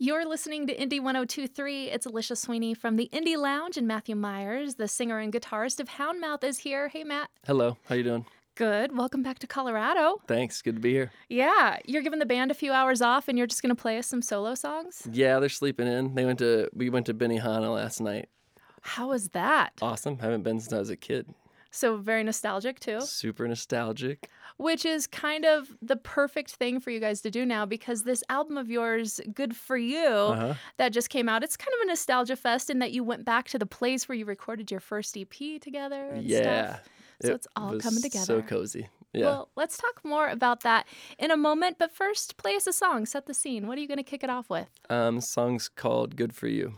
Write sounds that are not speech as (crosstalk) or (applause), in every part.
You're listening to Indie 1023. It's Alicia Sweeney from the Indie Lounge, and Matthew Myers, the singer and guitarist of Houndmouth, is here. Hey, Matt. Hello. How you doing? Good. Welcome back to Colorado. Thanks. Good to be here. Yeah, you're giving the band a few hours off, and you're just going to play us some solo songs. Yeah, they're sleeping in. They went to we went to Benihana last night. How was that? Awesome. Haven't been since I was a kid. So very nostalgic too. Super nostalgic. Which is kind of the perfect thing for you guys to do now because this album of yours, Good For You, Uh-huh. that just came out, it's kind of a nostalgia fest in that you went back to the place where you recorded your first EP together and Yeah. stuff. So It it's all coming together. So cozy. Yeah. Well, let's talk more about that in a moment, but first, play us a song, set the scene. What are you going to kick it off with? um song's called Good for You.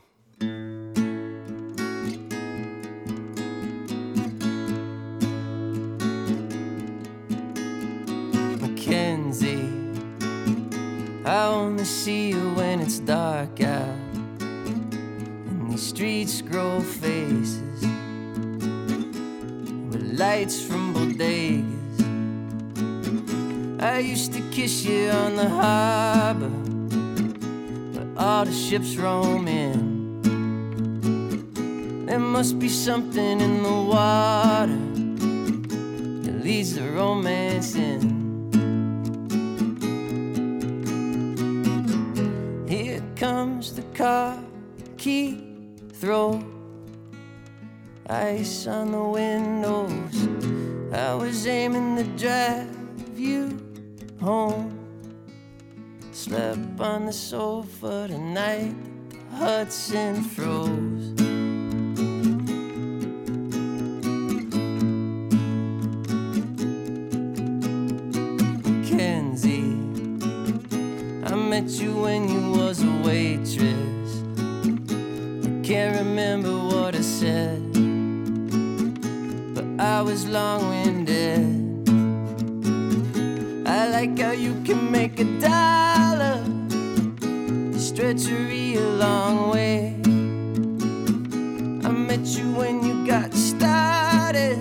Only see you when it's dark out. And these streets grow faces with lights from bodegas. I used to kiss you on the harbor, but all the ships roam in. There must be something in the water that leads the romance in. Throw, ice on the windows. I was aiming to drive you home. Slept on the sofa tonight, the Hudson froze. Stretch a long way. I met you when you got started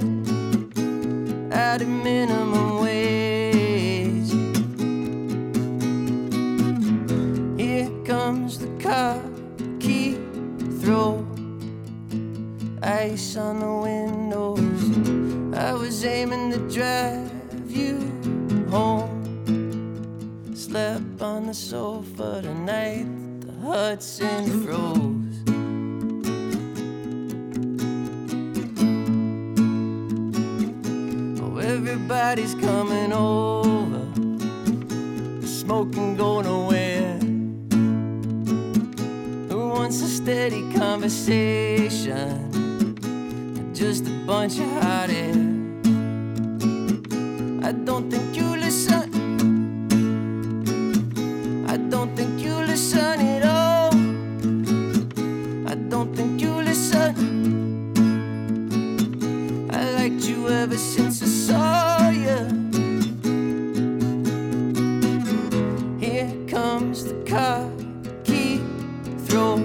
at a minimum wage. Here comes the car, key throw, ice on the windows. I was aiming to drive you home. Slept on the sofa tonight, Hudson froze. Oh, everybody's coming over. The smoke can go nowhere. Who wants a steady conversation? Just a bunch of hot air. Ever since I saw you. Here comes the car, key throw,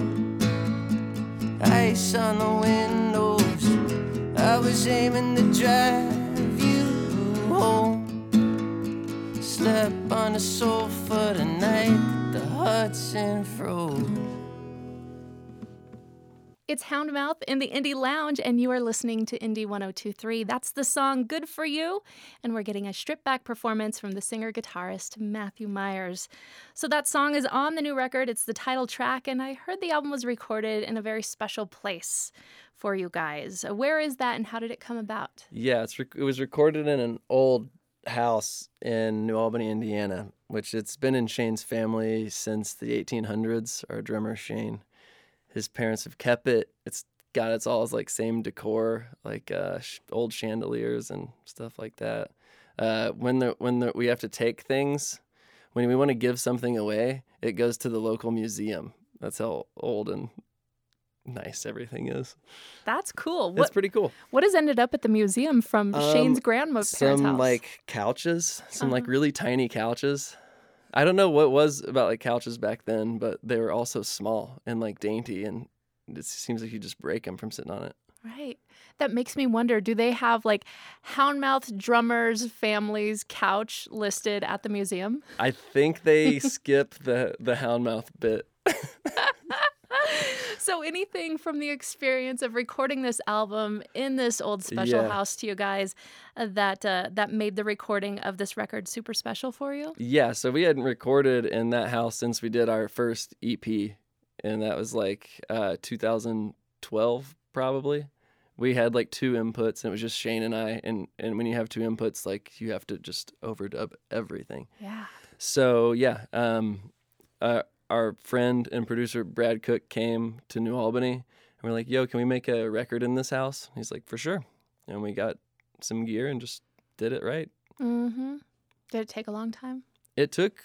ice on the windows. I was aiming to drive It's Houndmouth in the Indie Lounge, and you are listening to Indie 1023. That's the song Good For You, and we're getting a stripped back performance from the singer guitarist Matthew Myers. So, that song is on the new record. It's the title track, and I heard the album was recorded in a very special place for you guys. Where is that, and how did it come about? Yeah, rec- it was recorded in an old house in New Albany, Indiana, which it's been in Shane's family since the 1800s. Our drummer Shane, his parents have kept it. It's got its all like same decor, like uh, sh- old chandeliers and stuff like that. Uh, when the when the, we have to take things, when we want to give something away, it goes to the local museum. That's how old and nice everything is. That's cool. That's pretty cool. what has ended up at the museum from Um, Shane's grandma's parents' some like couches, some like Uh-huh. really tiny couches. I don't know what was about like couches back then, but they were also small and like dainty, and it seems like you just break them from sitting on it. Right. That makes me wonder do they have like Houndmouth drummers' family's couch listed at the museum? I think they (laughs) skip the the houndmouth bit (laughs) so anything from the experience of recording this album in this old special Yeah. house to you guys uh, that uh, that made the recording of this record super special for you? Yeah, so we hadn't recorded in that house since we did our first EP, and that was like uh, 2012 probably. We had like two inputs, and it was just Shane and I. And and when you have two inputs, like you have to just overdub everything. Yeah. So yeah, um, uh, our friend and producer Brad Cook came to New Albany, and we're like, "Yo, can we make a record in this house?" He's like, "For sure." And we got some gear and just did it right. Mm-hmm. Did it take a long time? It took,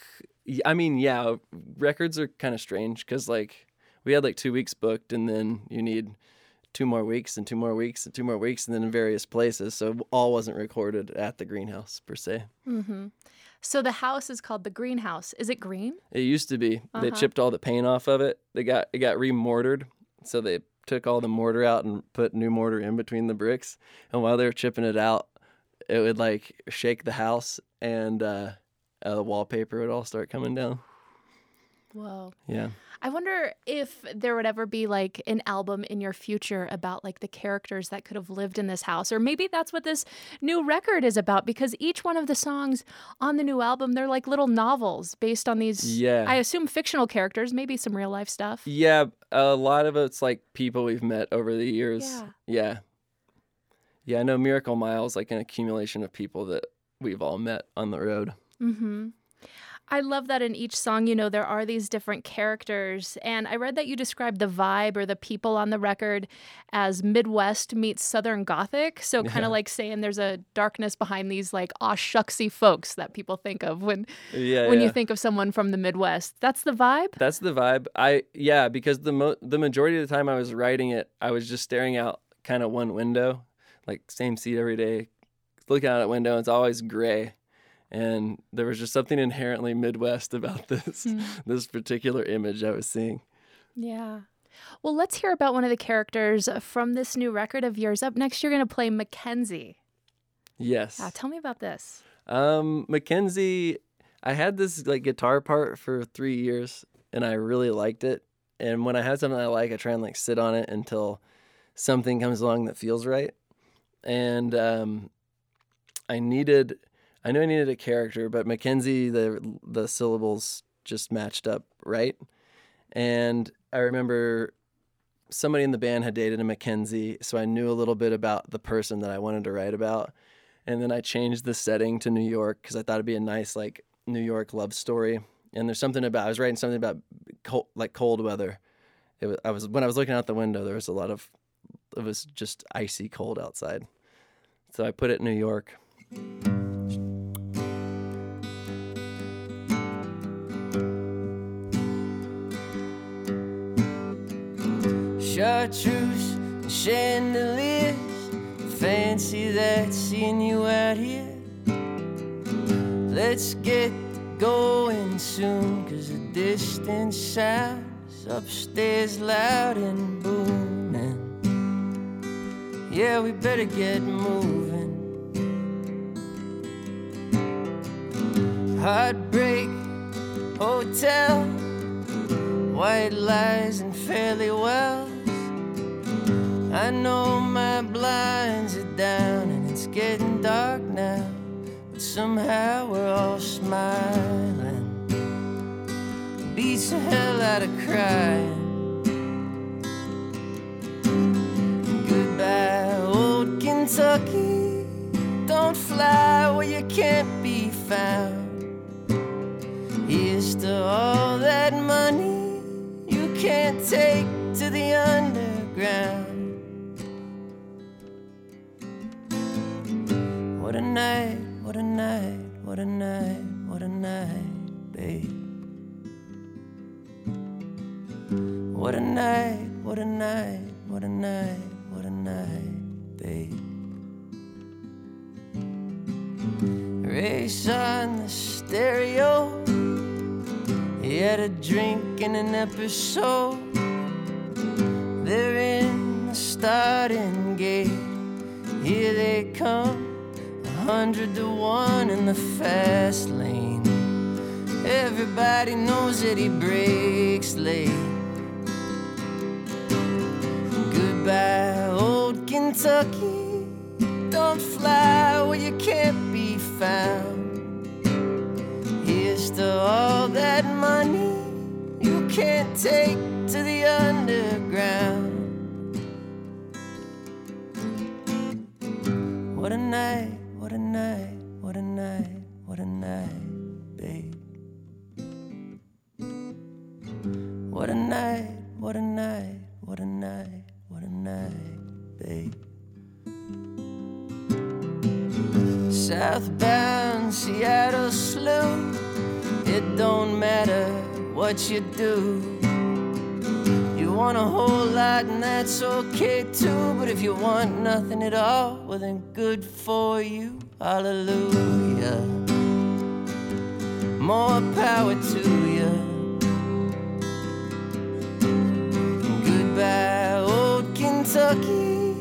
I mean, yeah, records are kind of strange because like we had like two weeks booked, and then you need two more weeks and two more weeks and two more weeks, and then in various places. So all wasn't recorded at the greenhouse per se. Mm-hmm. So the house is called the greenhouse. Is it green? It used to be. They Uh-huh. chipped all the paint off of it. They got it got remortared, so they took all the mortar out and put new mortar in between the bricks. And while they were chipping it out, it would like shake the house, and uh, uh, the wallpaper would all start coming down. Whoa. Yeah. I wonder if there would ever be like an album in your future about like the characters that could have lived in this house. Or maybe that's what this new record is about because each one of the songs on the new album, they're like little novels based on these, Yeah. I assume, fictional characters, maybe some real life stuff. Yeah, a lot of it's like people we've met over the years. Yeah. Yeah. Yeah, I know Miracle Mile is like an accumulation of people that we've all met on the road. Mm-hmm. I love that in each song, you know, there are these different characters. And I read that you described the vibe or the people on the record as Midwest meets Southern Gothic. So kind Yeah. of like saying there's a darkness behind these like aw shucksy folks that people think of when Yeah. when yeah. you think of someone from the Midwest. That's the vibe? That's the vibe. I yeah, because the mo- the majority of the time I was writing it, I was just staring out kind of one window, like same seat every day, looking out that window. And it's always gray, and there was just something inherently Midwest about (laughs) this Hmm. this particular image I was seeing. Yeah. Well, let's hear about one of the characters from this new record of yours. Up next, you're going to play Mackenzie. Yes. Tell me about this. Um, Mackenzie, I had this like guitar part for three years, and I really liked it. And when I have something I like, I try and like sit on it until something comes along that feels right. And um, I needed, I knew I needed a character, but Mackenzie, the the syllables just matched up right. And I remember somebody in the band had dated a Mackenzie, so I knew a little bit about the person that I wanted to write about and then I changed the setting to New York because I thought it'd be a nice like New York love story. And there's something about I was writing something about cold, like cold weather. It was I was when I was looking out the window there was a lot of it was just icy cold outside. So I put it in New York. Chartreuse and chandeliers. Fancy that seeing you out here. Let's get going soon, cause the distant sounds upstairs loud and booming. Yeah, we better get moving. Heartbreak Hotel, white lies and fairly wells. I know my blinds are down and it's getting dark now, but somehow we're all smiling. Beats the hell out of crying. Goodbye, old Kentucky. Don't fly where you can't be found. Here's to all that money you can't take to the underground. Night, what a night, what a night, what a night, babe. What a night, what a night, what a night, what a night, babe. Race on the stereo. He had a drink in an episode. They're in the starting gate. Here they come, hundred to one in the fast lane. Everybody knows that he breaks late. Goodbye, old Kentucky. Don't fly where you can't be found. Here's to all that money you can't take to the underground. What a night. What you do. You want a whole lot, and that's okay too. But if you want nothing at all, well, then good for you. Hallelujah. More power to you. Goodbye, old Kentucky.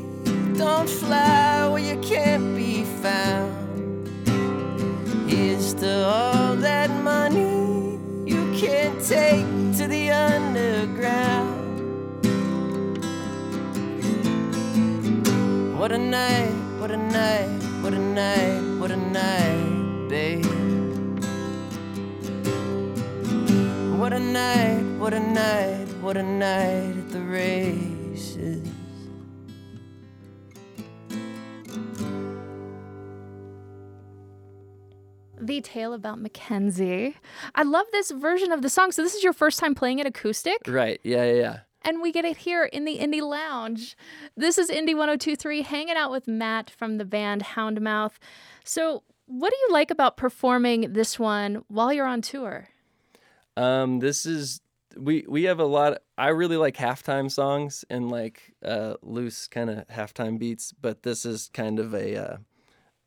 Don't fly where you can't be found. Here's to all take to the underground. What a night, what a night, what a night, what a night, babe. What a night, what a night, what a night at the races. Tale About Mackenzie. I love this version of the song. So, this is your first time playing it acoustic? Right, yeah, yeah, yeah. And we get it here in the Indie Lounge. This is Indie 1023 hanging out with Matt from the band Houndmouth. So, what do you like about performing this one while you're on tour? Um, this is we we have a lot. I really like halftime songs and like uh, loose kind of halftime beats, but this is kind of a uh,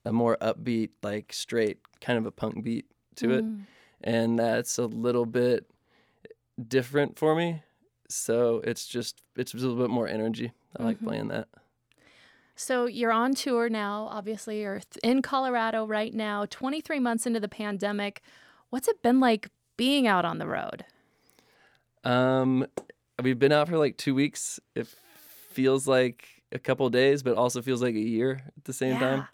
a more upbeat, like straight kind of a punk beat to it, and that's a little bit different for me. So it's just it's a little bit more energy. I like playing that. So you're on tour now. Obviously, you're th- in Colorado right now, 23 months into the pandemic. What's it been like being out on the road? Um, we've been out for like two weeks. It feels like a couple days, but also feels like a year at the same time.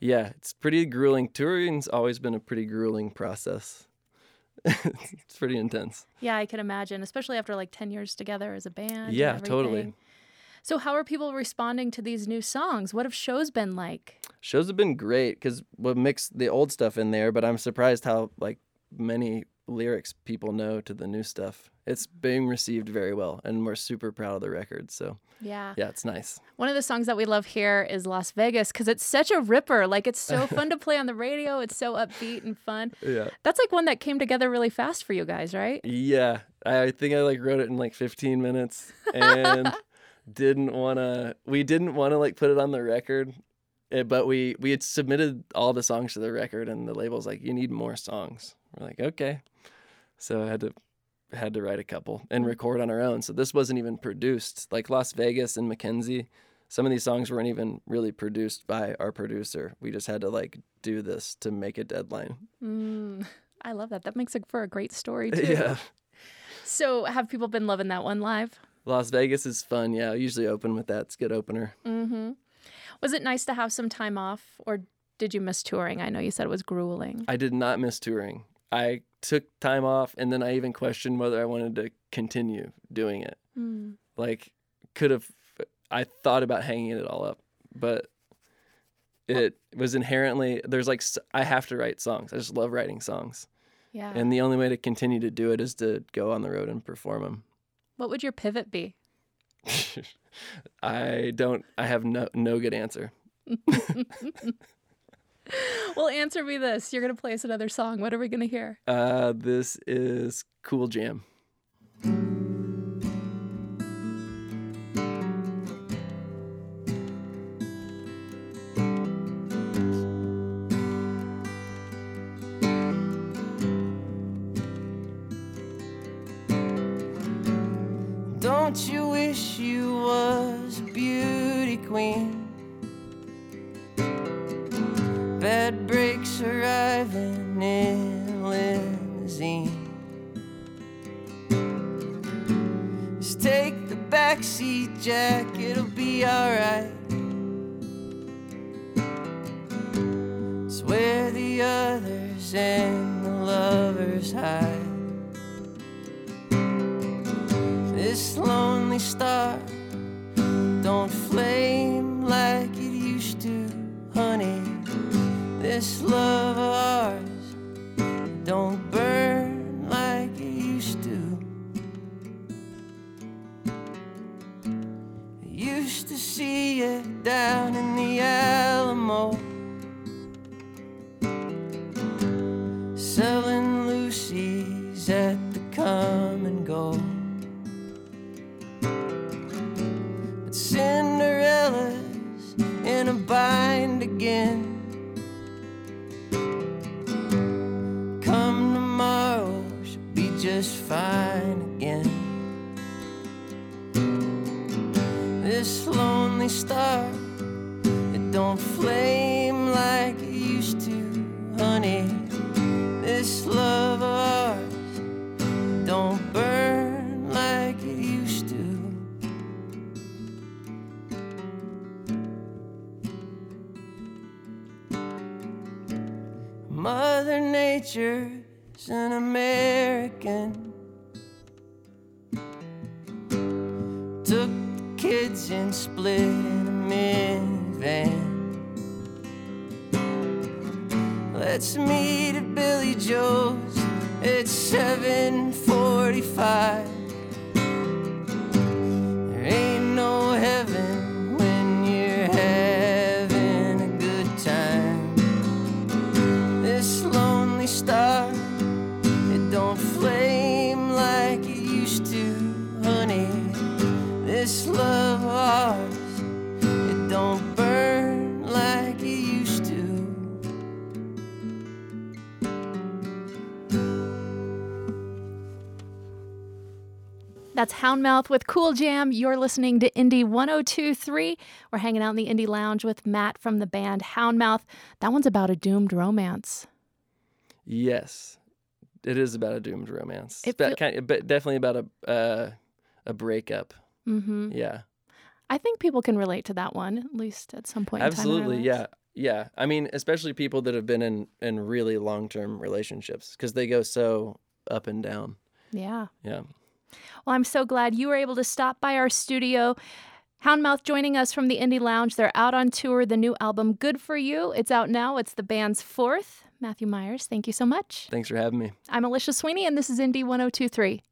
Yeah, it's pretty grueling. Touring's always been a pretty grueling process. (laughs) it's pretty intense. Yeah, I can imagine, especially after like 10 years together as a band. and Yeah, totally. So, how are people responding to these new songs? What have shows been like? Shows have been great because we'll mix the old stuff in there, but I'm surprised how like many lyrics people know to the new stuff. It's being received very well, and we're super proud of the record. So Yeah. yeah, it's nice. One of the songs that we love here is Las Vegas because it's such a ripper. Like, it's so (laughs) fun to play on the radio. It's so upbeat and fun. Yeah. That's like one that came together really fast for you guys, right? Yeah, I think I like wrote it in like 15 minutes and (laughs) didn't want to. We didn't want to like put it on the record, eh, but we we had submitted all the songs to the record, and the label's like, "You need more songs." We're like, "Okay," so I had to had to write a couple and record on our own. So this wasn't even produced. Like Las Vegas and Mackenzie, some of these songs weren't even really produced by our producer. We just had to like do this to make a deadline. Mm, I love that. That makes it for a great story, (laughs) too. yeah. So, have people been loving that one live? Las Vegas is fun. Yeah, I usually open with that. It's a good opener. Mm-hmm. Was it nice to have some time off, or did you miss touring? I know you said it was grueling. I did not miss touring. I took time off and then I even questioned whether I wanted to continue doing it. Mm. Like, could have, I thought about hanging it all up, but it was inherently, there's like, I have to write songs. I just love writing songs. Yeah. And the only way to continue to do it is to go on the road and perform them. what would your pivot be? (laughs) I don't, I have no, no good answer. (laughs) (laughs) (laughs) Well, answer me this. You're going to play us another song. What are we going to hear? Uh, this is Cool Jam. Don't you wish you was a beauty queen? Jack, it'll be alright. Swear the others and the lovers hide. This lonely star don't flame like it used to, honey. This love. Down in the Alamo. Selling Lucy's at the come and go. But Cinderella's in a bind again. Come tomorrow, she'll be just fine again. This lonely star, flame like it used to, honey. This love of ours don't burn like it used to. Mother Nature's an American. Took the kids and split in a minivan. Let's to Billy Joe's It's 745. That's Houndmouth with Cool Jam. You're listening to Indie 1023. We're hanging out in the Indie Lounge with Matt from the band Houndmouth. That one's about a doomed romance. Yes, it is about a doomed romance. It It's feel- kind of, but definitely about a uh, a breakup. hmm Yeah, I think people can relate to that one, at least at some point in absolutely. Yeah, yeah. I mean, especially people that have been in in really long term relationships because they go so up and down. Yeah. Yeah. Well, I'm so glad you were able to stop by our studio. Houndmouth joining us from the Indie Lounge. They're out on tour. The new album, Good For You, it's out now. It's the band's fourth. Matthew Myers, thank you so much. Thanks for having me. I'm Alicia Sweeney, and this is Indie 1023.